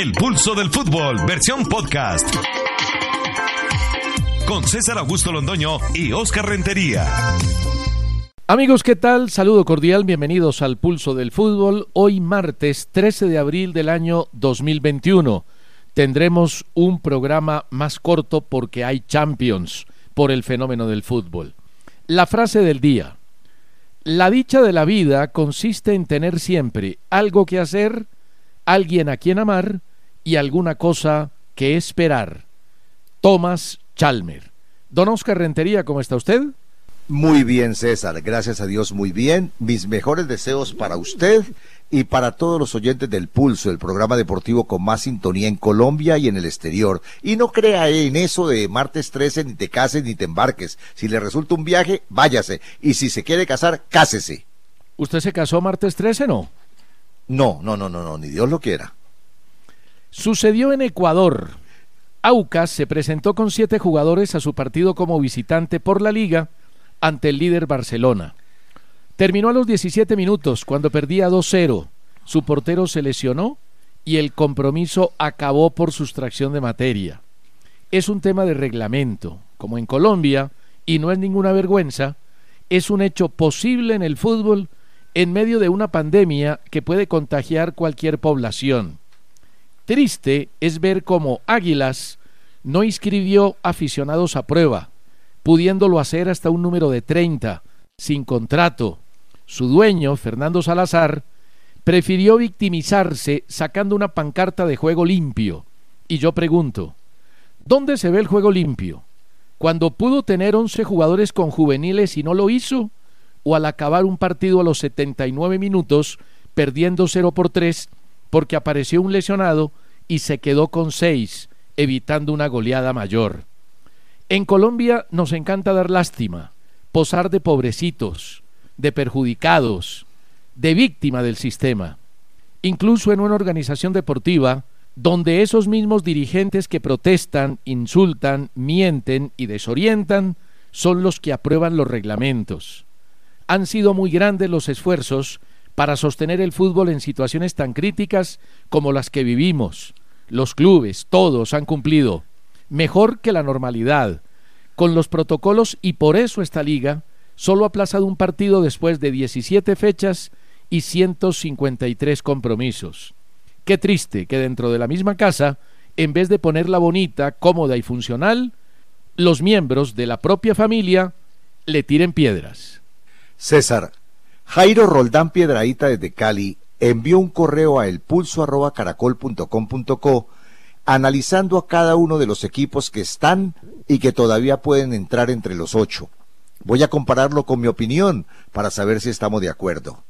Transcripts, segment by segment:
El pulso del fútbol, versión podcast. Con César Augusto Londoño y Oscar Rentería. Amigos, ¿qué tal? Saludo cordial, bienvenidos al Pulso del Fútbol. Hoy martes 13 de abril del año 2021. Tendremos un programa más corto porque hay Champions por el fenómeno del fútbol. La frase del día. La dicha de la vida consiste en tener siempre algo que hacer, alguien a quien amar y alguna cosa que esperar. Thomas Chalmer. Don Oscar Rentería, ¿cómo está usted? Muy bien, César. Gracias a Dios, muy bien. Mis mejores deseos para usted y para todos los oyentes del Pulso, el programa deportivo con más sintonía en Colombia y en el exterior. Y no crea en eso de martes 13, ni te cases ni te embarques. Si le resulta un viaje, váyase. Y si se quiere casar, cásese. ¿Usted se casó martes 13, no? No, no, no, no, no, ni Dios lo quiera. Sucedió en Ecuador. Aucas se presentó con siete jugadores a su partido como visitante por la liga ante el líder Barcelona. Terminó a los 17 minutos cuando perdía 2-0. Su portero se lesionó y el compromiso acabó por sustracción de materia. Es un tema de reglamento, como en Colombia, y no es ninguna vergüenza, es un hecho posible en el fútbol en medio de una pandemia que puede contagiar cualquier población. Triste es ver cómo Águilas no inscribió aficionados a prueba, pudiéndolo hacer hasta un número de 30, sin contrato. Su dueño, Fernando Salazar, prefirió victimizarse sacando una pancarta de juego limpio. Y yo pregunto, ¿dónde se ve el juego limpio? ¿Cuando pudo tener 11 jugadores con juveniles y no lo hizo? ¿O al acabar un partido a los 79 minutos, perdiendo 0 por 3, porque apareció un lesionado y se quedó con 6, evitando una goleada mayor? En Colombia nos encanta dar lástima, posar de pobrecitos, de perjudicados, de víctima del sistema. Incluso en una organización deportiva donde esos mismos dirigentes que protestan, insultan, mienten y desorientan son los que aprueban los reglamentos. Han sido muy grandes los esfuerzos para sostener el fútbol en situaciones tan críticas como las que vivimos. Los clubes, todos han cumplido mejor que la normalidad, con los protocolos y por eso esta liga solo ha aplazado un partido después de 17 fechas y 153 compromisos. Qué triste que dentro de la misma casa, en vez de ponerla bonita, cómoda y funcional, los miembros de la propia familia le tiren piedras. César, Jairo Roldán Piedraíta desde Cali envió un correo a elpulso.caracol.com.co analizando a cada uno de los equipos que están y que todavía pueden entrar entre los ocho. Voy a compararlo con mi opinión para saber si estamos de acuerdo.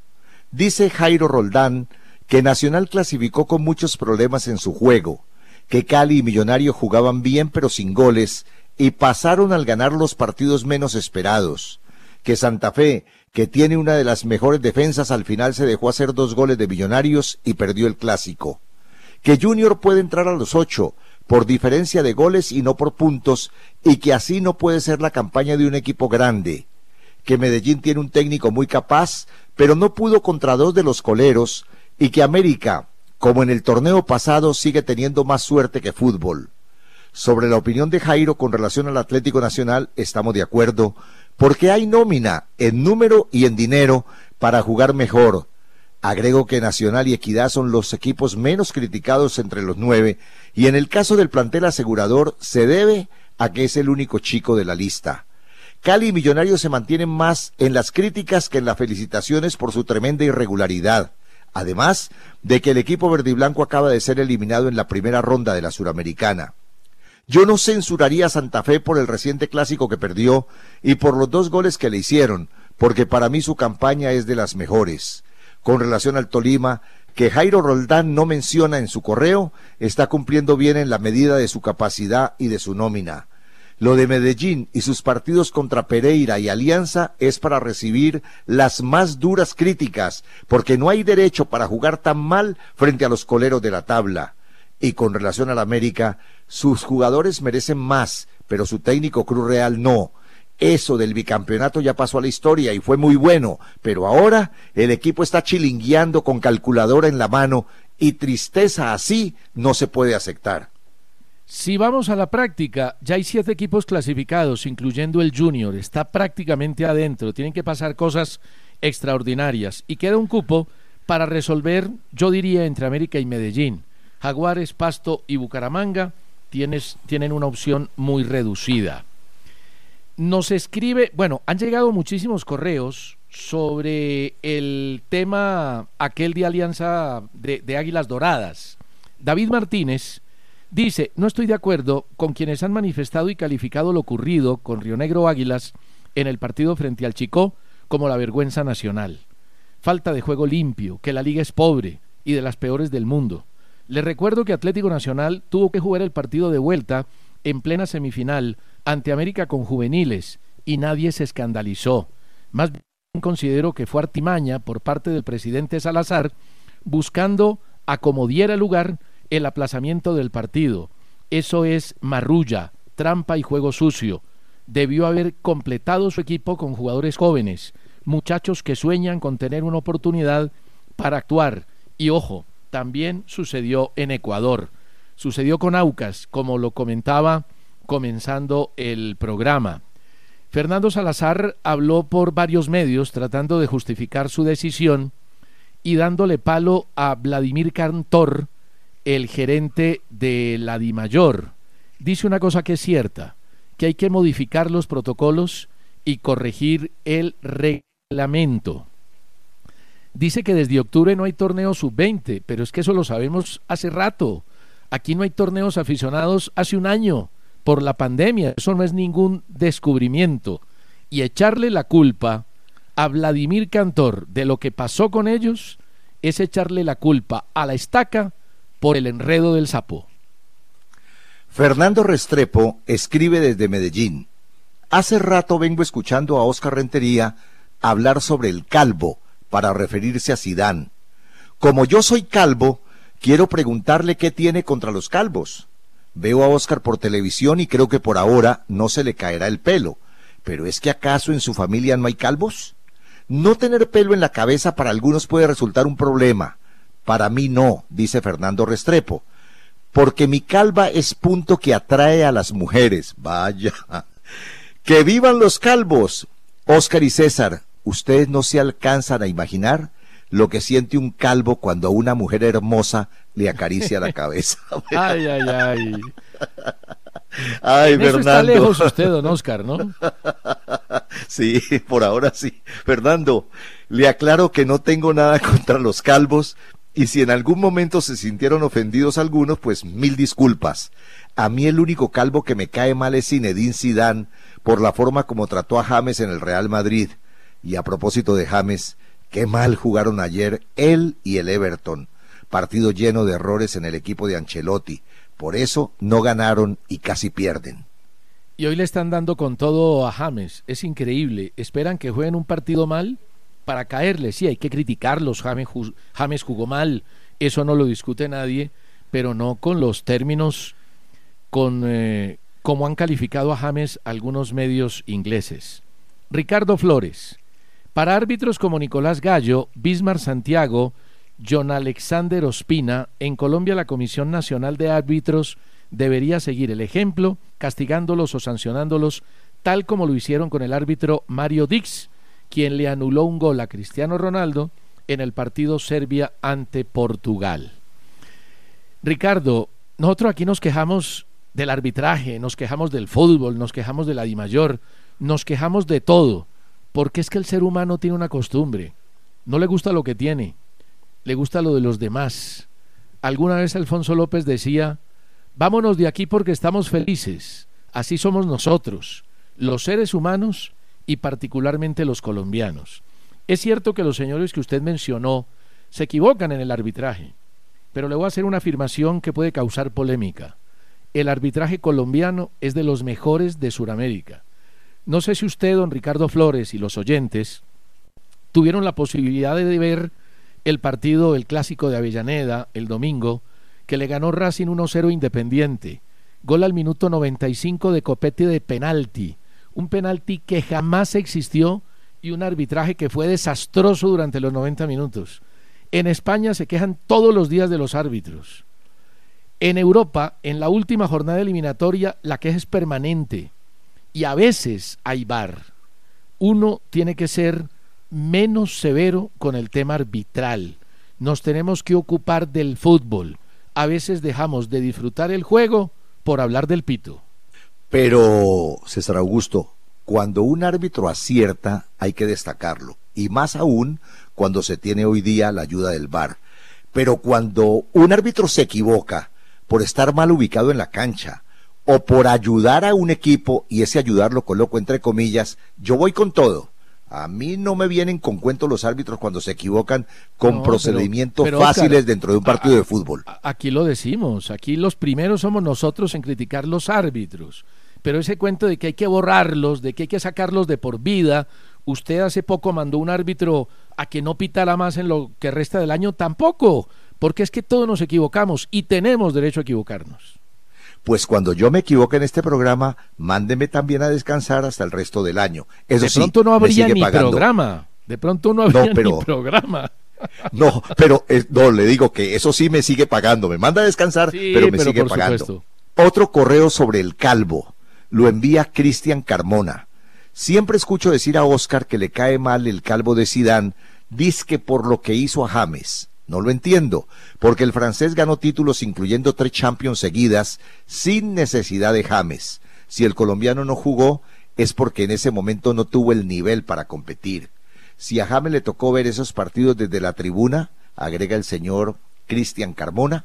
Dice Jairo Roldán que Nacional clasificó con muchos problemas en su juego, que Cali y Millonario jugaban bien pero sin goles y pasaron al ganar los partidos menos esperados, que Santa Fe, que tiene una de las mejores defensas, al final se dejó hacer dos goles de Millonarios y perdió el clásico que Junior puede entrar a los ocho por diferencia de goles y no por puntos, y que así no puede ser la campaña de un equipo grande, que Medellín tiene un técnico muy capaz, pero no pudo contra dos de los coleros, y que América, como en el torneo pasado, sigue teniendo más suerte que fútbol. Sobre la opinión de Jairo con relación al Atlético Nacional estamos de acuerdo, porque hay nómina en número y en dinero para jugar mejor, Agrego que Nacional y Equidad son los equipos menos criticados entre los nueve y en el caso del plantel asegurador se debe a que es el único chico de la lista. Cali y Millonarios se mantienen más en las críticas que en las felicitaciones por su tremenda irregularidad. Además de que el equipo verde y blanco acaba de ser eliminado en la primera ronda de la Suramericana. Yo no censuraría a Santa Fe por el reciente clásico que perdió y por los dos goles que le hicieron, porque para mí su campaña es de las mejores con relación al Tolima, que Jairo Roldán no menciona en su correo, está cumpliendo bien en la medida de su capacidad y de su nómina. Lo de Medellín y sus partidos contra Pereira y Alianza es para recibir las más duras críticas, porque no hay derecho para jugar tan mal frente a los coleros de la tabla. Y con relación al América, sus jugadores merecen más, pero su técnico Cruz Real no. Eso del bicampeonato ya pasó a la historia y fue muy bueno, pero ahora el equipo está chilingueando con calculadora en la mano y tristeza así no se puede aceptar. Si vamos a la práctica, ya hay siete equipos clasificados, incluyendo el Junior. Está prácticamente adentro. Tienen que pasar cosas extraordinarias. Y queda un cupo para resolver, yo diría, entre América y Medellín. Jaguares, Pasto y Bucaramanga tienen una opción muy reducida. Nos escribe, bueno, han llegado muchísimos correos sobre el tema aquel de Alianza de, de Águilas Doradas. David Martínez dice, no estoy de acuerdo con quienes han manifestado y calificado lo ocurrido con Río Negro Águilas en el partido frente al Chicó como la vergüenza nacional. Falta de juego limpio, que la liga es pobre y de las peores del mundo. Les recuerdo que Atlético Nacional tuvo que jugar el partido de vuelta en plena semifinal ante América con juveniles y nadie se escandalizó. Más bien considero que fue artimaña por parte del presidente Salazar buscando acomodiera lugar el aplazamiento del partido. Eso es marrulla, trampa y juego sucio. Debió haber completado su equipo con jugadores jóvenes, muchachos que sueñan con tener una oportunidad para actuar. Y ojo, también sucedió en Ecuador. Sucedió con Aucas, como lo comentaba comenzando el programa. Fernando Salazar habló por varios medios tratando de justificar su decisión y dándole palo a Vladimir Cantor, el gerente de la DIMAYOR. Dice una cosa que es cierta, que hay que modificar los protocolos y corregir el reglamento. Dice que desde octubre no hay torneo sub-20, pero es que eso lo sabemos hace rato. Aquí no hay torneos aficionados hace un año por la pandemia. Eso no es ningún descubrimiento. Y echarle la culpa a Vladimir Cantor de lo que pasó con ellos es echarle la culpa a la estaca por el enredo del sapo. Fernando Restrepo escribe desde Medellín. Hace rato vengo escuchando a Oscar Rentería hablar sobre el calvo para referirse a Sidán. Como yo soy calvo, quiero preguntarle qué tiene contra los calvos. Veo a Oscar por televisión y creo que por ahora no se le caerá el pelo. Pero ¿es que acaso en su familia no hay calvos? No tener pelo en la cabeza para algunos puede resultar un problema. Para mí no, dice Fernando Restrepo. Porque mi calva es punto que atrae a las mujeres. Vaya. ¡Que vivan los calvos! Oscar y César, ustedes no se alcanzan a imaginar lo que siente un calvo cuando a una mujer hermosa le acaricia la cabeza. ay, ay, ay. Ay, en eso Fernando. está lejos usted, don Oscar, ¿no? Sí, por ahora sí. Fernando, le aclaro que no tengo nada contra los calvos y si en algún momento se sintieron ofendidos algunos, pues mil disculpas. A mí el único calvo que me cae mal es Zinedine Zidane por la forma como trató a James en el Real Madrid. Y a propósito de James, qué mal jugaron ayer él y el Everton. Partido lleno de errores en el equipo de Ancelotti. Por eso no ganaron y casi pierden. Y hoy le están dando con todo a James. Es increíble. Esperan que jueguen un partido mal para caerle. Sí, hay que criticarlos. James, ju- James jugó mal. Eso no lo discute nadie. Pero no con los términos, con eh, como han calificado a James algunos medios ingleses. Ricardo Flores. Para árbitros como Nicolás Gallo, Bismar Santiago, John Alexander Ospina, en Colombia la Comisión Nacional de Árbitros debería seguir el ejemplo, castigándolos o sancionándolos, tal como lo hicieron con el árbitro Mario Dix, quien le anuló un gol a Cristiano Ronaldo en el partido Serbia ante Portugal. Ricardo, nosotros aquí nos quejamos del arbitraje, nos quejamos del fútbol, nos quejamos de la Dimayor, nos quejamos de todo, porque es que el ser humano tiene una costumbre, no le gusta lo que tiene, le gusta lo de los demás. Alguna vez Alfonso López decía, vámonos de aquí porque estamos felices, así somos nosotros, los seres humanos y particularmente los colombianos. Es cierto que los señores que usted mencionó se equivocan en el arbitraje, pero le voy a hacer una afirmación que puede causar polémica. El arbitraje colombiano es de los mejores de Sudamérica. No sé si usted, don Ricardo Flores, y los oyentes tuvieron la posibilidad de ver el partido, el clásico de Avellaneda, el domingo, que le ganó Racing 1-0 Independiente. Gol al minuto 95 de Copete de penalti. Un penalti que jamás existió y un arbitraje que fue desastroso durante los 90 minutos. En España se quejan todos los días de los árbitros. En Europa, en la última jornada eliminatoria, la queja es permanente. Y a veces hay bar. Uno tiene que ser menos severo con el tema arbitral. Nos tenemos que ocupar del fútbol. A veces dejamos de disfrutar el juego por hablar del pito. Pero, César Augusto, cuando un árbitro acierta hay que destacarlo, y más aún cuando se tiene hoy día la ayuda del VAR. Pero cuando un árbitro se equivoca por estar mal ubicado en la cancha, o por ayudar a un equipo, y ese ayudar lo coloco entre comillas, yo voy con todo. A mí no me vienen con cuentos los árbitros cuando se equivocan con procedimientos fáciles dentro de un partido de fútbol. Aquí lo decimos, aquí los primeros somos nosotros en criticar los árbitros. Pero ese cuento de que hay que borrarlos, de que hay que sacarlos de por vida, usted hace poco mandó un árbitro a que no pitara más en lo que resta del año, tampoco, porque es que todos nos equivocamos y tenemos derecho a equivocarnos pues cuando yo me equivoque en este programa, mándeme también a descansar hasta el resto del año. Eso de pronto no habría ni programa. De pronto no habría ni programa. No, pero eh, no, le digo que eso sí me sigue pagando. Me manda a descansar, pero me sigue pagando. Otro correo sobre el calvo. Lo envía Cristian Carmona. Siempre escucho decir a Oscar que le cae mal el calvo de Sidán, que por lo que hizo a James. No lo entiendo, porque el francés ganó títulos incluyendo tres Champions seguidas sin necesidad de James. Si el colombiano no jugó, es porque en ese momento no tuvo el nivel para competir. Si a James le tocó ver esos partidos desde la tribuna, agrega el señor Cristian Carmona,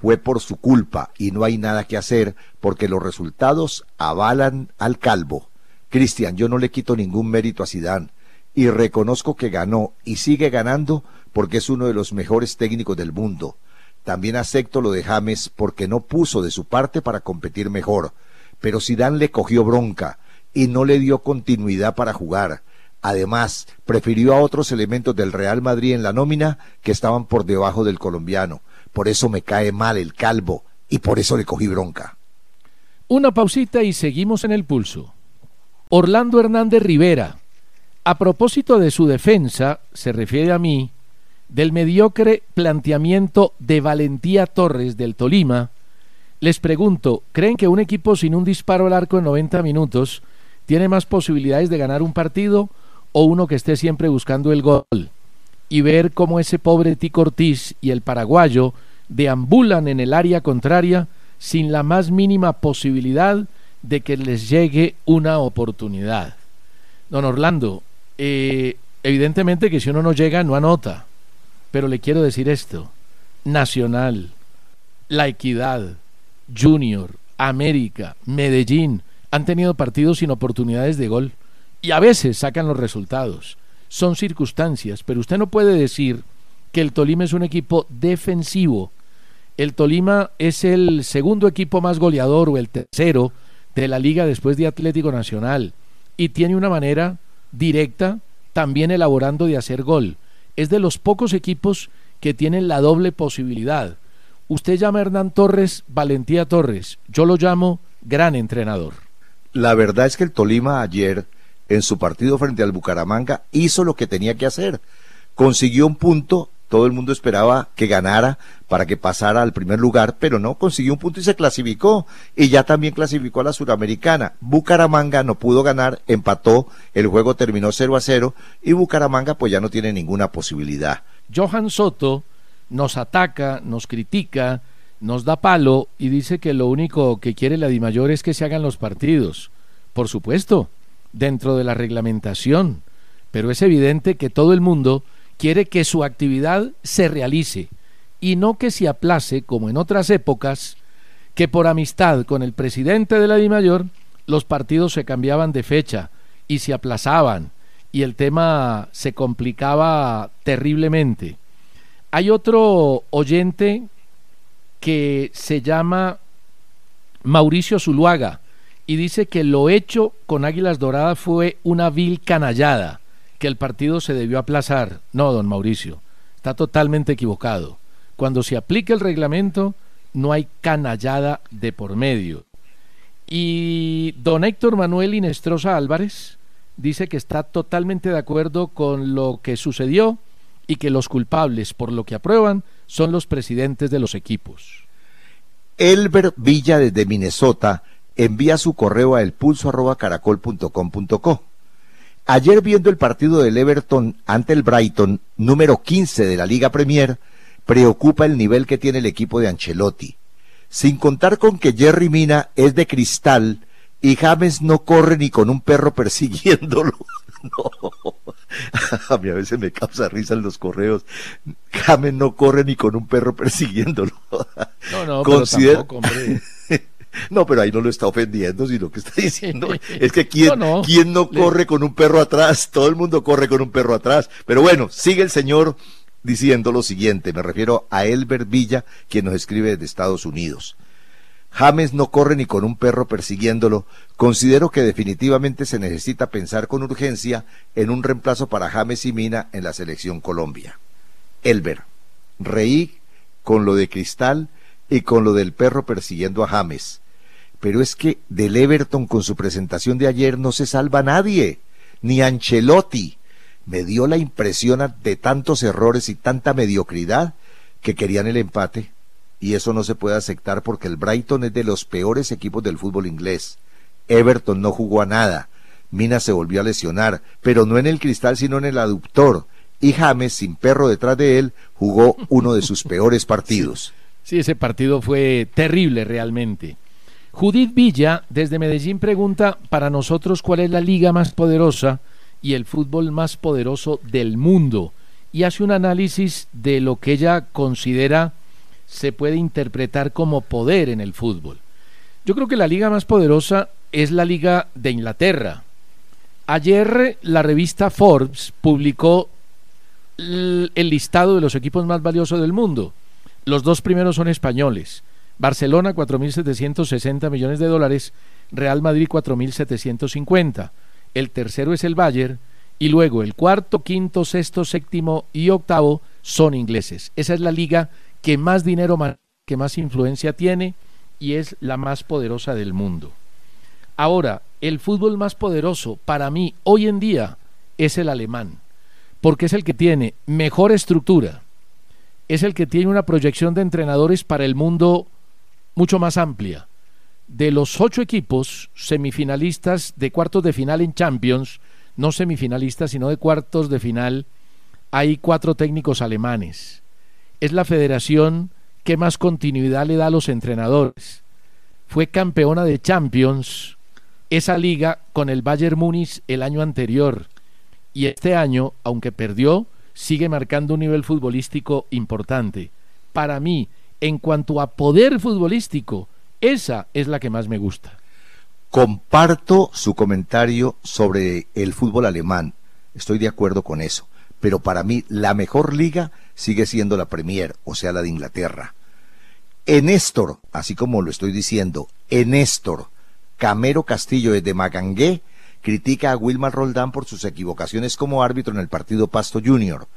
fue por su culpa y no hay nada que hacer porque los resultados avalan al calvo. Cristian, yo no le quito ningún mérito a Sidán y reconozco que ganó y sigue ganando porque es uno de los mejores técnicos del mundo. También acepto lo de James porque no puso de su parte para competir mejor, pero Zidane le cogió bronca y no le dio continuidad para jugar. Además, prefirió a otros elementos del Real Madrid en la nómina que estaban por debajo del colombiano. Por eso me cae mal el calvo y por eso le cogí bronca. Una pausita y seguimos en el pulso. Orlando Hernández Rivera. A propósito de su defensa, se refiere a mí, del mediocre planteamiento de Valentía Torres del Tolima, les pregunto, ¿creen que un equipo sin un disparo al arco en 90 minutos tiene más posibilidades de ganar un partido o uno que esté siempre buscando el gol? Y ver cómo ese pobre Tico Ortiz y el paraguayo deambulan en el área contraria sin la más mínima posibilidad de que les llegue una oportunidad. Don Orlando, eh, evidentemente que si uno no llega no anota. Pero le quiero decir esto, Nacional, La Equidad, Junior, América, Medellín, han tenido partidos sin oportunidades de gol y a veces sacan los resultados. Son circunstancias, pero usted no puede decir que el Tolima es un equipo defensivo. El Tolima es el segundo equipo más goleador o el tercero de la liga después de Atlético Nacional y tiene una manera directa también elaborando de hacer gol es de los pocos equipos que tienen la doble posibilidad. Usted llama a Hernán Torres Valentía Torres, yo lo llamo gran entrenador. La verdad es que el Tolima ayer, en su partido frente al Bucaramanga, hizo lo que tenía que hacer. Consiguió un punto todo el mundo esperaba que ganara para que pasara al primer lugar, pero no, consiguió un punto y se clasificó. Y ya también clasificó a la Suramericana. Bucaramanga no pudo ganar, empató, el juego terminó 0 a 0 y Bucaramanga pues ya no tiene ninguna posibilidad. Johan Soto nos ataca, nos critica, nos da palo y dice que lo único que quiere la Dimayor es que se hagan los partidos. Por supuesto, dentro de la reglamentación. Pero es evidente que todo el mundo quiere que su actividad se realice y no que se aplace como en otras épocas, que por amistad con el presidente de la DIMAYOR los partidos se cambiaban de fecha y se aplazaban y el tema se complicaba terriblemente. Hay otro oyente que se llama Mauricio Zuluaga y dice que lo hecho con Águilas Doradas fue una vil canallada que el partido se debió aplazar. No, don Mauricio, está totalmente equivocado. Cuando se aplique el reglamento, no hay canallada de por medio. Y don Héctor Manuel Inestrosa Álvarez dice que está totalmente de acuerdo con lo que sucedió y que los culpables por lo que aprueban son los presidentes de los equipos. Elber Villa desde Minnesota envía su correo a elpulso.caracol.com.co. Ayer viendo el partido del Everton ante el Brighton, número 15 de la Liga Premier, preocupa el nivel que tiene el equipo de Ancelotti. Sin contar con que Jerry Mina es de cristal y James no corre ni con un perro persiguiéndolo. No. A mí a veces me causa risa en los correos. James no corre ni con un perro persiguiéndolo. No, no, pero tampoco, hombre. No, pero ahí no lo está ofendiendo, sino que está diciendo es que quién no, ¿quién no corre con un perro atrás, todo el mundo corre con un perro atrás. Pero bueno, sigue el señor diciendo lo siguiente, me refiero a Elber Villa, quien nos escribe desde Estados Unidos. James no corre ni con un perro persiguiéndolo. Considero que definitivamente se necesita pensar con urgencia en un reemplazo para James y Mina en la selección Colombia. Elber, reí con lo de Cristal y con lo del perro persiguiendo a James. Pero es que del Everton con su presentación de ayer no se salva nadie, ni Ancelotti. Me dio la impresión de tantos errores y tanta mediocridad que querían el empate y eso no se puede aceptar porque el Brighton es de los peores equipos del fútbol inglés. Everton no jugó a nada. Mina se volvió a lesionar, pero no en el cristal sino en el aductor. Y James, sin perro detrás de él, jugó uno de sus peores partidos. Sí, ese partido fue terrible realmente. Judith Villa, desde Medellín, pregunta para nosotros cuál es la liga más poderosa y el fútbol más poderoso del mundo. Y hace un análisis de lo que ella considera se puede interpretar como poder en el fútbol. Yo creo que la liga más poderosa es la liga de Inglaterra. Ayer la revista Forbes publicó el listado de los equipos más valiosos del mundo. Los dos primeros son españoles. Barcelona 4.760 millones de dólares, Real Madrid 4.750. El tercero es el Bayern y luego el cuarto, quinto, sexto, séptimo y octavo son ingleses. Esa es la liga que más dinero, que más influencia tiene y es la más poderosa del mundo. Ahora, el fútbol más poderoso para mí hoy en día es el alemán, porque es el que tiene mejor estructura, es el que tiene una proyección de entrenadores para el mundo mucho más amplia. De los ocho equipos semifinalistas de cuartos de final en Champions, no semifinalistas, sino de cuartos de final, hay cuatro técnicos alemanes es la federación que más continuidad le da a los entrenadores. Fue campeona de Champions esa liga con el Bayern Múnich el año anterior y este año, aunque perdió, sigue marcando un nivel futbolístico importante. Para mí, en cuanto a poder futbolístico, esa es la que más me gusta. Comparto su comentario sobre el fútbol alemán. Estoy de acuerdo con eso pero para mí la mejor liga sigue siendo la Premier, o sea, la de Inglaterra. En Néstor, así como lo estoy diciendo, en Néstor, Camero Castillo desde Magangué critica a Wilmar Roldán por sus equivocaciones como árbitro en el partido Pasto Junior.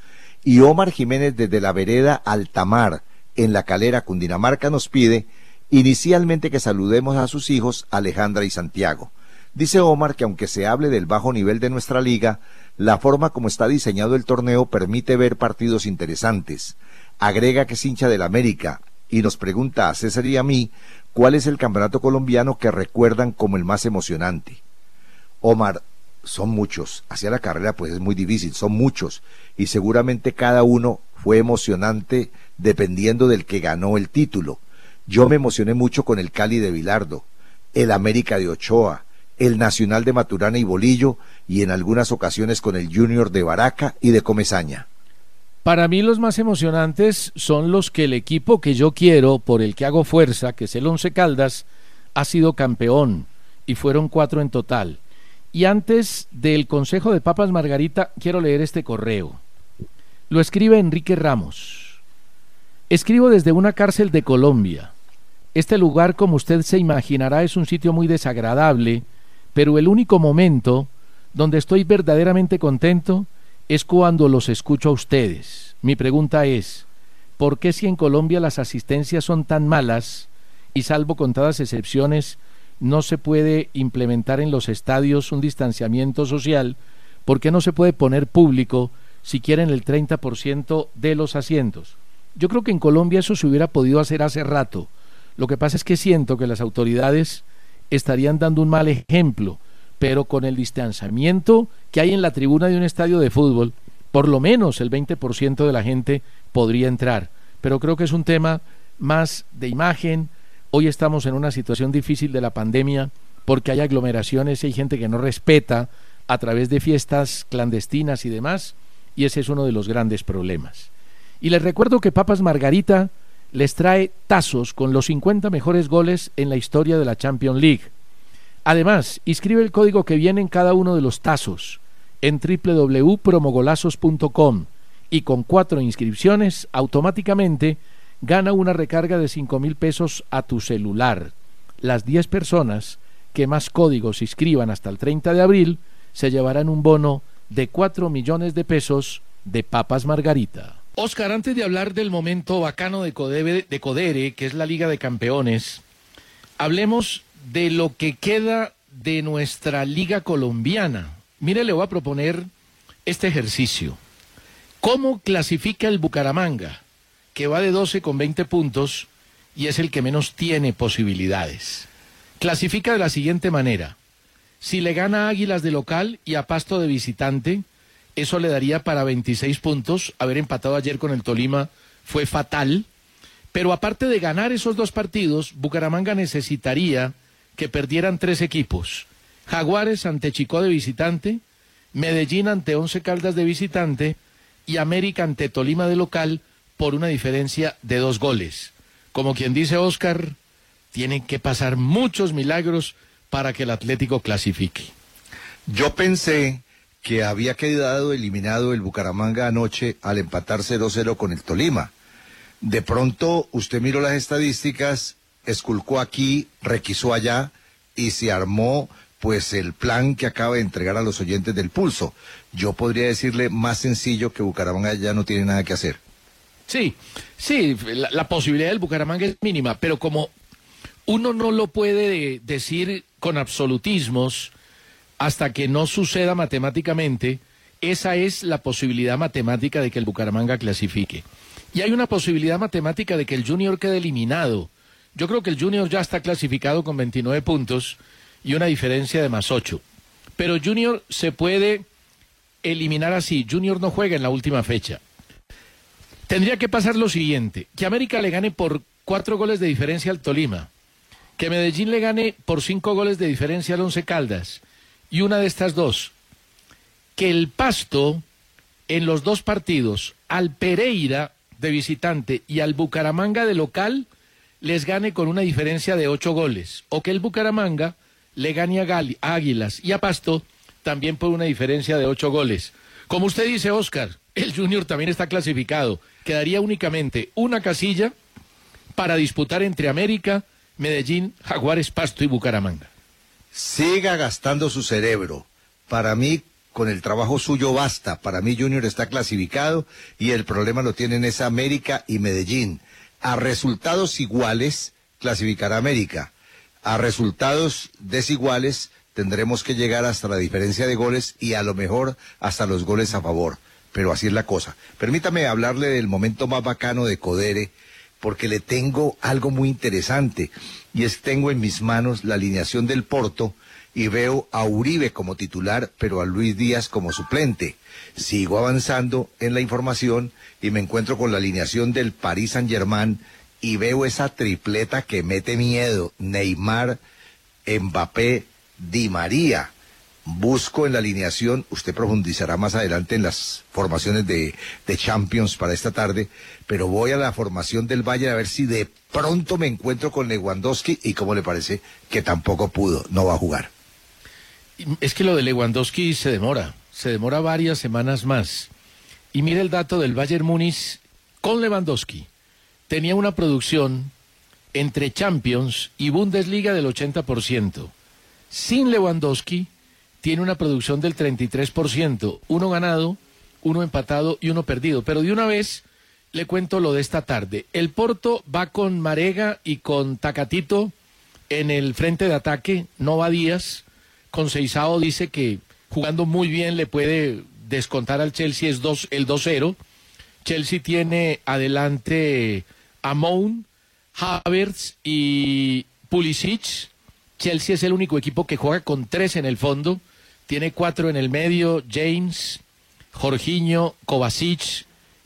Y Omar Jiménez desde la vereda Altamar, en la calera Cundinamarca, nos pide inicialmente que saludemos a sus hijos Alejandra y Santiago. Dice Omar que aunque se hable del bajo nivel de nuestra liga, la forma como está diseñado el torneo permite ver partidos interesantes. Agrega que es hincha del América y nos pregunta a César y a mí cuál es el campeonato colombiano que recuerdan como el más emocionante. Omar, son muchos. Hacia la carrera pues es muy difícil, son muchos. Y seguramente cada uno fue emocionante dependiendo del que ganó el título. Yo me emocioné mucho con el Cali de Vilardo, el América de Ochoa, el Nacional de Maturana y Bolillo y en algunas ocasiones con el Junior de Baraca y de Comezaña. Para mí los más emocionantes son los que el equipo que yo quiero, por el que hago fuerza, que es el Once Caldas, ha sido campeón y fueron cuatro en total. Y antes del Consejo de Papas Margarita, quiero leer este correo. Lo escribe Enrique Ramos. Escribo desde una cárcel de Colombia. Este lugar, como usted se imaginará, es un sitio muy desagradable, pero el único momento donde estoy verdaderamente contento es cuando los escucho a ustedes. Mi pregunta es, ¿por qué si en Colombia las asistencias son tan malas y salvo contadas excepciones no se puede implementar en los estadios un distanciamiento social? ¿Por qué no se puede poner público si quieren el 30% de los asientos. Yo creo que en Colombia eso se hubiera podido hacer hace rato. Lo que pasa es que siento que las autoridades estarían dando un mal ejemplo, pero con el distanciamiento que hay en la tribuna de un estadio de fútbol, por lo menos el 20% de la gente podría entrar. Pero creo que es un tema más de imagen. Hoy estamos en una situación difícil de la pandemia porque hay aglomeraciones y hay gente que no respeta a través de fiestas clandestinas y demás, y ese es uno de los grandes problemas. Y les recuerdo que Papas Margarita les trae tazos con los 50 mejores goles en la historia de la Champions League. Además, inscribe el código que viene en cada uno de los tazos en www.promogolazos.com y con cuatro inscripciones automáticamente gana una recarga de cinco mil pesos a tu celular. Las 10 personas que más códigos inscriban hasta el 30 de abril se llevarán un bono de 4 millones de pesos de papas margarita. Oscar, antes de hablar del momento bacano de Codere, de Codere, que es la Liga de Campeones, hablemos de lo que queda de nuestra Liga Colombiana. Mire, le voy a proponer este ejercicio. ¿Cómo clasifica el Bucaramanga, que va de 12 con 20 puntos y es el que menos tiene posibilidades? Clasifica de la siguiente manera. Si le gana a Águilas de local y a Pasto de visitante, eso le daría para 26 puntos. Haber empatado ayer con el Tolima fue fatal. Pero aparte de ganar esos dos partidos, Bucaramanga necesitaría que perdieran tres equipos. Jaguares ante Chicó de visitante, Medellín ante Once Caldas de visitante y América ante Tolima de local por una diferencia de dos goles. Como quien dice Oscar, tienen que pasar muchos milagros para que el Atlético clasifique. Yo pensé que había quedado eliminado el Bucaramanga anoche al empatar 0-0 con el Tolima. De pronto usted miró las estadísticas, esculcó aquí, requisó allá y se armó pues el plan que acaba de entregar a los oyentes del pulso. Yo podría decirle más sencillo que Bucaramanga ya no tiene nada que hacer. Sí, sí, la, posibilidad del Bucaramanga es mínima, pero como uno no lo puede decir con absolutismos hasta que no suceda matemáticamente. Esa es la posibilidad matemática de que el Bucaramanga clasifique. Y hay una posibilidad matemática de que el Junior quede eliminado. Yo creo que el Junior ya está clasificado con 29 puntos y una diferencia de más 8. Pero Junior se puede eliminar así. Junior no juega en la última fecha. Tendría que pasar lo siguiente, que América le gane por cuatro goles de diferencia al Tolima que Medellín le gane por cinco goles de diferencia al Once Caldas y una de estas dos, que el Pasto en los dos partidos al Pereira de visitante y al Bucaramanga de local les gane con una diferencia de ocho goles, o que el Bucaramanga le gane a, Águilas y a Pasto también por una diferencia de ocho goles. Como usted dice, Oscar, el Junior también está clasificado. Quedaría únicamente una casilla para disputar entre América, Medellín, Jaguares, Pasto y Bucaramanga. Siga gastando su cerebro. Para mí, con el trabajo suyo basta. Para mí, Junior está clasificado y el problema lo tienen es América y Medellín. A resultados iguales, clasificará América. A resultados desiguales, tendremos que llegar hasta la diferencia de goles y a lo mejor hasta los goles a favor. Pero así es la cosa. Permítame hablarle del momento más bacano de Codere porque le tengo algo muy interesante y es tengo en mis manos la alineación del Porto y veo a Uribe como titular, pero a Luis Díaz como suplente. Sigo avanzando en la información y me encuentro con la alineación del Paris Saint-Germain y veo esa tripleta que mete miedo, Neymar, Mbappé, Di María busco en la alineación, usted profundizará más adelante en las formaciones de, Champions para esta tarde, pero voy a la formación del Valle a ver si de pronto me encuentro con Lewandowski y cómo le parece que tampoco pudo, no va a jugar. Es que lo de Lewandowski se demora, se demora varias semanas más. Y mire el dato del Bayern Múnich con Lewandowski. Tenía una producción entre Champions y Bundesliga del 80%. Sin Lewandowski, tiene una producción del 33%, uno ganado, uno empatado y uno perdido. Pero de una vez le cuento lo de esta tarde. El Porto va con Marega y con Tacatito en el frente de ataque, no va Díaz. Con Seizao dice que jugando muy bien le puede descontar al Chelsea es dos, el 2-0. Chelsea tiene adelante a Moun, Havertz y Pulisic. Chelsea es el único equipo que juega con tres en el fondo. Tiene cuatro en el medio, James, Jorginho, Kovacic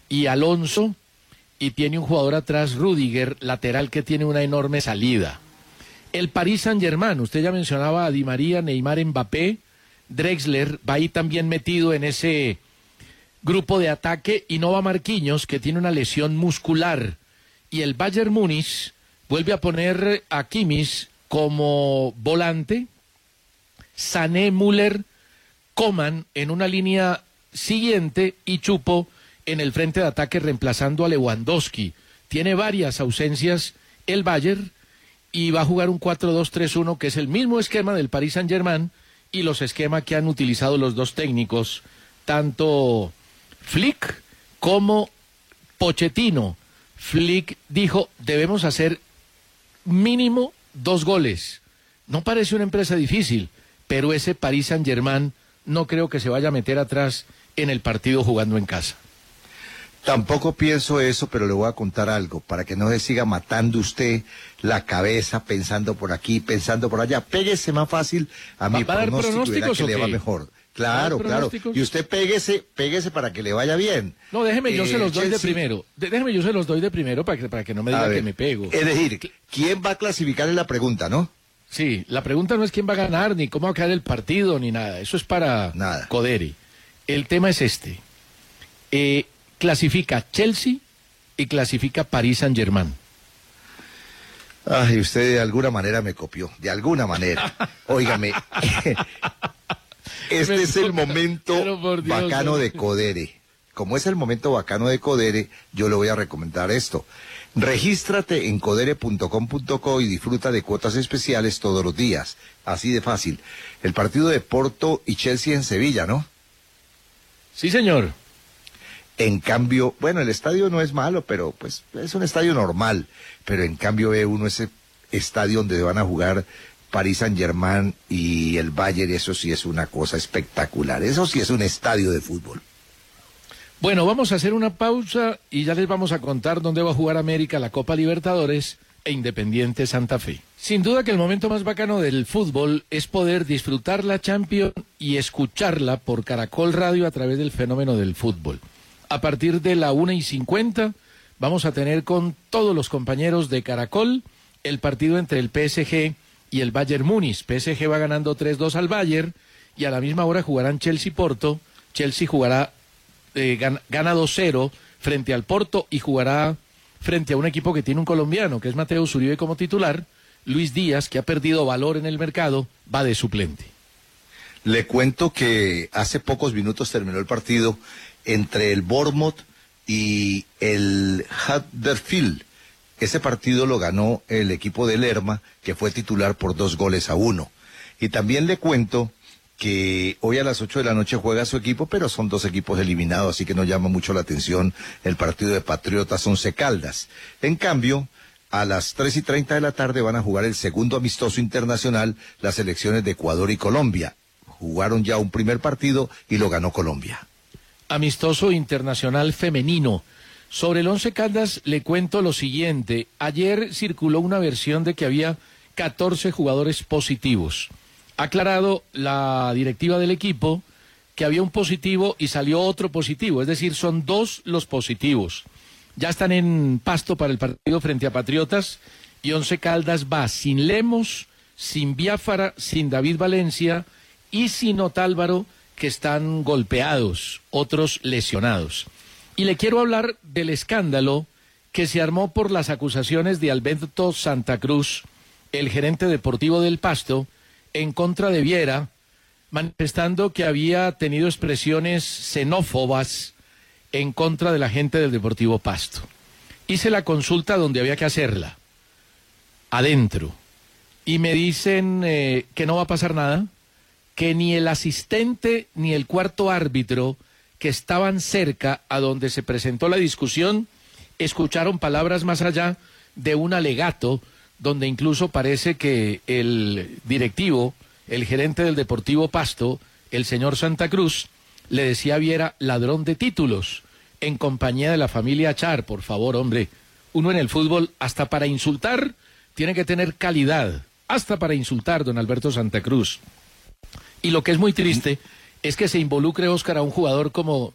y Alonso. Y tiene un jugador atrás, Rudiger, lateral que tiene una enorme salida. El Paris Saint-Germain, usted ya mencionaba a Di María, Neymar, Mbappé, Drexler va ahí también metido en ese grupo de ataque y no va Marquinhos, que tiene una lesión muscular. Y el Bayern Múnich vuelve a poner a Kimmich como volante, Sané, Müller, Coman en una línea siguiente y Chupo en el frente de ataque reemplazando a Lewandowski. Tiene varias ausencias el Bayern y va a jugar un 4-2-3-1 que es el mismo esquema del Paris Saint-Germain y los esquemas que han utilizado los dos técnicos, tanto Flick como Pochettino. Flick dijo, debemos hacer mínimo dos goles. No parece una empresa difícil, pero ese Paris Saint-Germain no creo que se vaya a meter atrás en el partido jugando en casa. Tampoco pienso eso, pero le voy a contar algo, para que no se siga matando usted la cabeza pensando por aquí, pensando por allá. Péguese más fácil a mi pronóstico y que le va mejor. Claro, claro. Y usted péguese, péguese para que le vaya bien. No, déjeme, yo se los doy de primero. déjeme, yo se los doy de primero para que, para que no me diga que me pego. Es decir, ¿quién va a clasificar en la pregunta, no? Sí, la pregunta no es quién va a ganar, ni cómo va a quedar el partido, ni nada. Eso es para nada. Coderi. El tema es este. Eh, clasifica Chelsea y clasifica París Saint Germain. Ay, usted de alguna manera me copió, de alguna manera. Óigame, este es el momento bacano de Codere. Como es el momento bacano de Codere, yo le voy a recomendar esto. Regístrate en codere.com.co y disfruta de cuotas especiales todos los días. Así de fácil. El partido de Porto y Chelsea en Sevilla, ¿no? Sí, señor. En cambio, bueno, el estadio no es malo, pero pues es un estadio normal. Pero en cambio ve uno ese estadio donde van a jugar París Saint Germain y el Bayern, eso sí es una cosa espectacular. Eso sí es un estadio de fútbol. Bueno, vamos a hacer una pausa y ya les vamos a contar dónde va a jugar América la Copa Libertadores e Independiente Santa Fe. Sin duda que el momento más bacano del fútbol es poder disfrutar la Champions y escucharla por Caracol Radio a través del fenómeno del fútbol a partir de la una y cincuenta vamos a tener con todos los compañeros de Caracol el partido entre el PSG y el Bayern Múnich. PSG va ganando 3-2 al Bayern y a la misma hora jugarán Chelsea Porto. Chelsea jugará eh, gana, 2-0 frente al Porto y jugará frente a un equipo que tiene un colombiano, que es Mateo Zuribe como titular. Luis Díaz, que ha perdido valor en el mercado, va de suplente. Le cuento que hace pocos minutos terminó el partido entre el Bournemouth y el Huddersfield. Ese partido lo ganó el equipo de Lerma, que fue titular por dos goles a uno. Y también le cuento que hoy a las ocho de la noche juega su equipo, pero son dos equipos eliminados, así que no llama mucho la atención el partido de Patriotas Once Caldas. En cambio, a las tres y treinta de la tarde van a jugar el segundo amistoso internacional las elecciones de Ecuador y Colombia. Jugaron ya un primer partido y lo ganó Colombia amistoso internacional femenino. Sobre el Once Caldas le cuento lo siguiente. Ayer circuló una versión de que había 14 jugadores positivos. Ha aclarado la directiva del equipo que había un positivo y salió otro positivo, es decir, son dos los positivos. Ya están en pasto para el partido frente a Patriotas y Once Caldas va sin Lemos, sin Biafara, sin David Valencia y sin Otálvaro que están golpeados, otros lesionados. Y le quiero hablar del escándalo que se armó por las acusaciones de Alberto Santa Cruz, el gerente deportivo del Pasto, en contra de Viera, manifestando que había tenido expresiones xenófobas en contra de la gente del Deportivo Pasto. Hice la consulta donde había que hacerla, adentro, y me dicen eh, que no va a pasar nada, que ni el asistente ni el cuarto árbitro que estaban cerca a donde se presentó la discusión escucharon palabras más allá de un alegato donde incluso parece que el directivo, el gerente del Deportivo Pasto, el señor Santa Cruz, le decía a Viera ladrón de títulos en compañía de la familia Char, por favor, hombre. Uno en el fútbol, hasta para insultar, tiene que tener calidad, hasta para insultar, don Alberto Santa Cruz. Y lo que es muy triste es que se involucre, Oscar, a un jugador como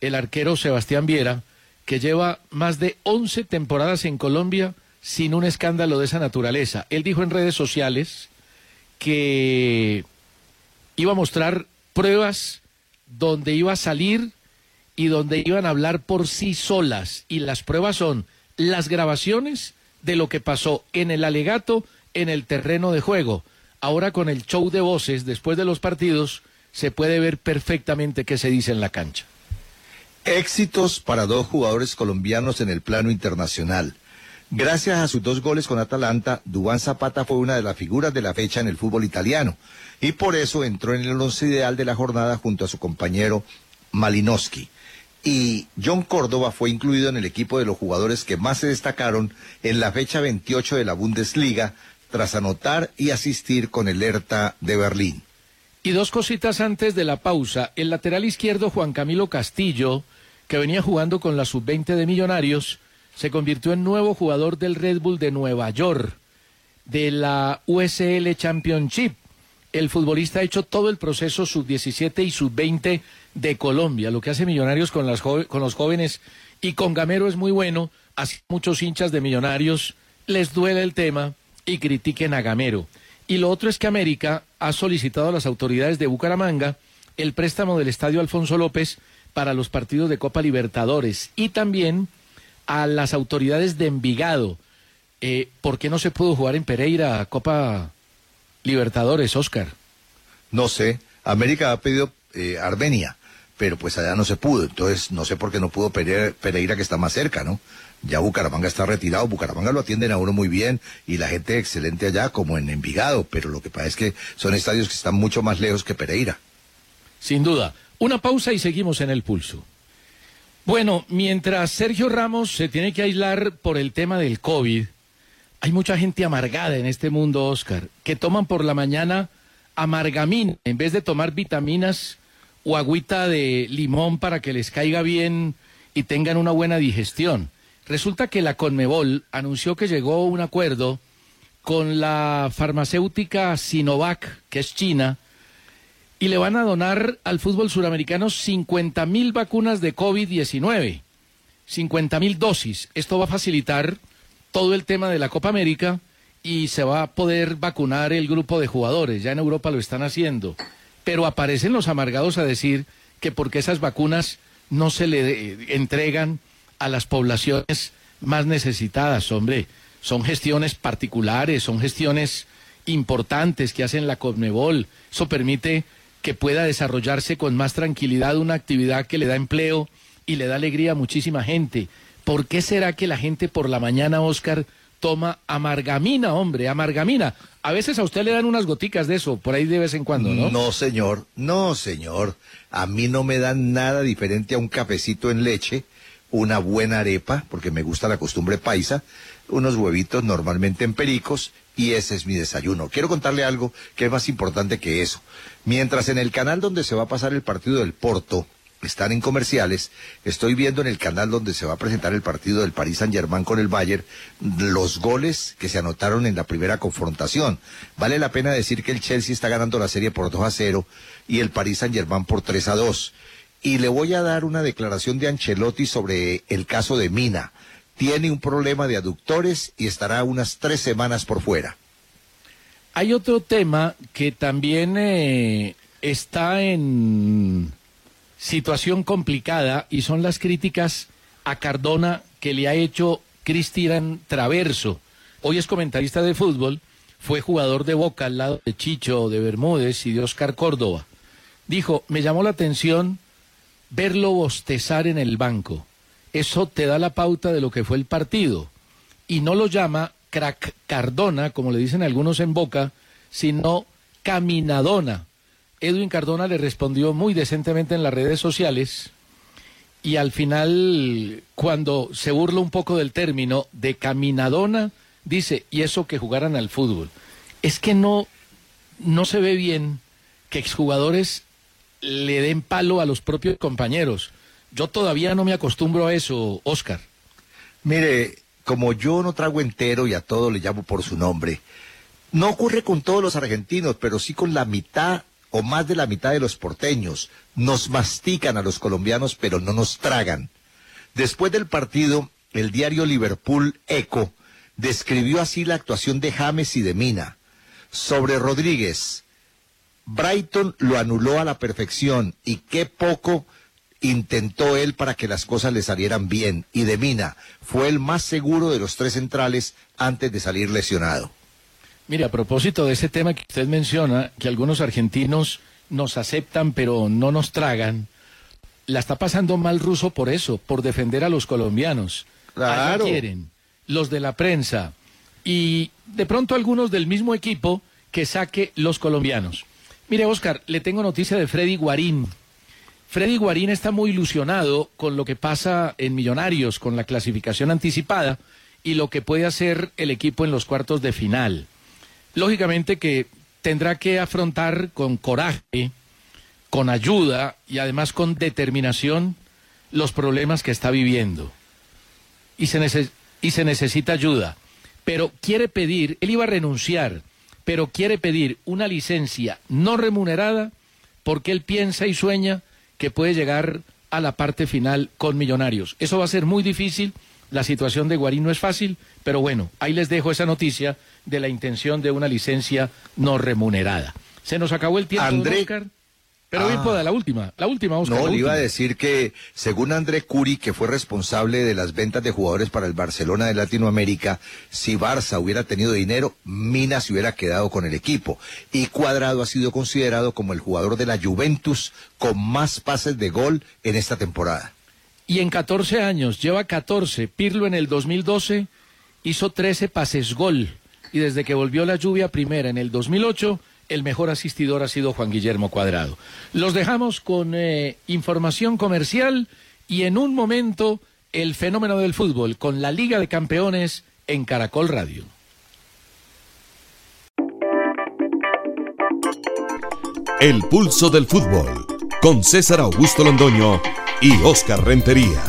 el arquero Sebastián Viera, que lleva más de 11 temporadas en Colombia sin un escándalo de esa naturaleza. Él dijo en redes sociales que iba a mostrar pruebas donde iba a salir y donde iban a hablar por sí solas. Y las pruebas son las grabaciones de lo que pasó en el alegato en el terreno de juego. Ahora con el show de voces, después de los partidos, se puede ver perfectamente qué se dice en la cancha. Éxitos para dos jugadores colombianos en el plano internacional. Gracias a sus dos goles con Atalanta, Dubán Zapata fue una de las figuras de la fecha en el fútbol italiano y por eso entró en el once ideal de la jornada junto a su compañero Malinowski. Y John Córdoba fue incluido en el equipo de los jugadores que más se destacaron en la fecha 28 de la Bundesliga tras anotar y asistir con el Hertha de Berlín. Y dos cositas antes de la pausa. El lateral izquierdo Juan Camilo Castillo, que venía jugando con la sub-20 de Millonarios, se convirtió en nuevo jugador del Red Bull de Nueva York, de la USL Championship. El futbolista ha hecho todo el proceso sub-17 y sub-20 de Colombia, lo que hace Millonarios con, las con los jóvenes y con Gamero es muy bueno, así muchos hinchas de Millonarios les duele el tema y critiquen a Gamero. Y lo otro es que América ha solicitado a las autoridades de Bucaramanga el préstamo del Estadio Alfonso López para los partidos de Copa Libertadores y también a las autoridades de Envigado. Eh, ¿Por qué no se pudo jugar en Pereira Copa Libertadores, Oscar? No sé. América ha pedido eh, Armenia, pero pues allá no se pudo. Entonces no sé por qué no pudo Pereira que está más cerca, ¿no? Ya Bucaramanga está retirado, Bucaramanga lo atienden a uno muy bien y la gente excelente allá como en Envigado, pero lo que pasa es que son estadios que están mucho más lejos que Pereira. Sin duda. Una pausa y seguimos en el pulso. Bueno, mientras Sergio Ramos se tiene que aislar por el tema del COVID, hay mucha gente amargada en este mundo, Oscar, que toman por la mañana amargamina en vez de tomar vitaminas o agüita de limón para que les caiga bien y tengan una buena digestión. Resulta que la Conmebol anunció que llegó a un acuerdo con la farmacéutica Sinovac, que es China, y le van a donar al fútbol suramericano 50 mil vacunas de COVID-19, 50 mil dosis. Esto va a facilitar todo el tema de la Copa América y se va a poder vacunar el grupo de jugadores. Ya en Europa lo están haciendo. Pero aparecen los amargados a decir que porque esas vacunas no se le entregan a las poblaciones más necesitadas, hombre. Son gestiones particulares, son gestiones importantes que hacen la CONMEBOL. Eso permite que pueda desarrollarse con más tranquilidad una actividad que le da empleo y le da alegría a muchísima gente. ¿Por qué será que la gente por la mañana, Oscar, toma amargamina, hombre, amargamina? A veces a usted le dan unas goticas de eso, por ahí de vez en cuando, ¿no? No, señor, no, señor. A mí no me dan nada diferente a un cafecito en leche una buena arepa, porque me gusta la costumbre paisa, unos huevitos normalmente en pericos, y ese es mi desayuno. Quiero contarle algo que es más importante que eso. Mientras en el canal donde se va a pasar el partido del Porto, están en comerciales, estoy viendo en el canal donde se va a presentar el partido del Paris Saint Germain con el Bayern los goles que se anotaron en la primera confrontación. Vale la pena decir que el Chelsea está ganando la serie por 2 a 0 y el Paris Saint Germain por 3 a 2 y le voy a dar una declaración de Ancelotti sobre el caso de Mina. Tiene un problema de aductores y estará unas tres semanas por fuera. Hay otro tema que también eh, está en situación complicada y son las críticas a Cardona que le ha hecho Cristian Traverso. Hoy es comentarista de fútbol, fue jugador de Boca al lado de Chicho, de Bermúdez y de Oscar Córdoba. Dijo, me llamó la atención verlo bostezar en el banco. Eso te da la pauta de lo que fue el partido. Y no lo llama crack Cardona, como le dicen algunos en boca, sino caminadona. Edwin Cardona le respondió muy decentemente en las redes sociales y al final, cuando se burla un poco del término de caminadona, dice, y eso que jugaran al fútbol. Es que no, no se ve bien que exjugadores le den palo a los propios compañeros. Yo todavía no me acostumbro a eso, Oscar. Mire, como yo no trago entero y a todo le llamo por su nombre, no ocurre con todos los argentinos, pero sí con la mitad o más de la mitad de los porteños. Nos mastican a los colombianos, pero no nos tragan. Después del partido, el diario Liverpool Eco describió así la actuación de James y de Mina. Sobre Rodríguez, Brighton lo anuló a la perfección y qué poco intentó él para que las cosas le salieran bien. Y de Mina fue el más seguro de los tres centrales antes de salir lesionado. Mire, a propósito de ese tema que usted menciona, que algunos argentinos nos aceptan pero no nos tragan, la está pasando mal ruso por eso, por defender a los colombianos. Claro. quieren los de la prensa y de pronto algunos del mismo equipo que saque los colombianos. Mire, Oscar, le tengo noticia de Freddy Guarín. Freddy Guarín está muy ilusionado con lo que pasa en Millonarios, con la clasificación anticipada y lo que puede hacer el equipo en los cuartos de final. Lógicamente que tendrá que afrontar con coraje, con ayuda y además con determinación los problemas que está viviendo. Y se, y se necesita ayuda. Pero quiere pedir, él iba a renunciar, pero quiere pedir una licencia no remunerada porque él piensa y sueña que puede llegar a la parte final con Millonarios. Eso va a ser muy difícil, la situación de Guarín no es fácil, pero bueno, ahí les dejo esa noticia de la intención de una licencia no remunerada. Se nos acabó el tiempo, André... Oscar. Pero bien, pueda, la última, la última, Oscar. No, le iba a decir que según André Curi, que fue responsable de las ventas de jugadores para el Barcelona de Latinoamérica, si Barça hubiera tenido dinero, Mina se hubiera quedado con el equipo. Y Cuadrado ha sido considerado como el jugador de la Juventus con más pases de gol en esta temporada. Y en 14 años, lleva 14. Pirlo en el 2012 hizo 13 pases gol. Y desde que volvió la lluvia primera en el 2008 el mejor asistidor ha sido Juan Guillermo Cuadrado. Los dejamos con eh, información comercial y en un momento el fenómeno del fútbol con la Liga de Campeones en Caracol Radio. El pulso del fútbol con César Augusto Londoño y Oscar Rentería.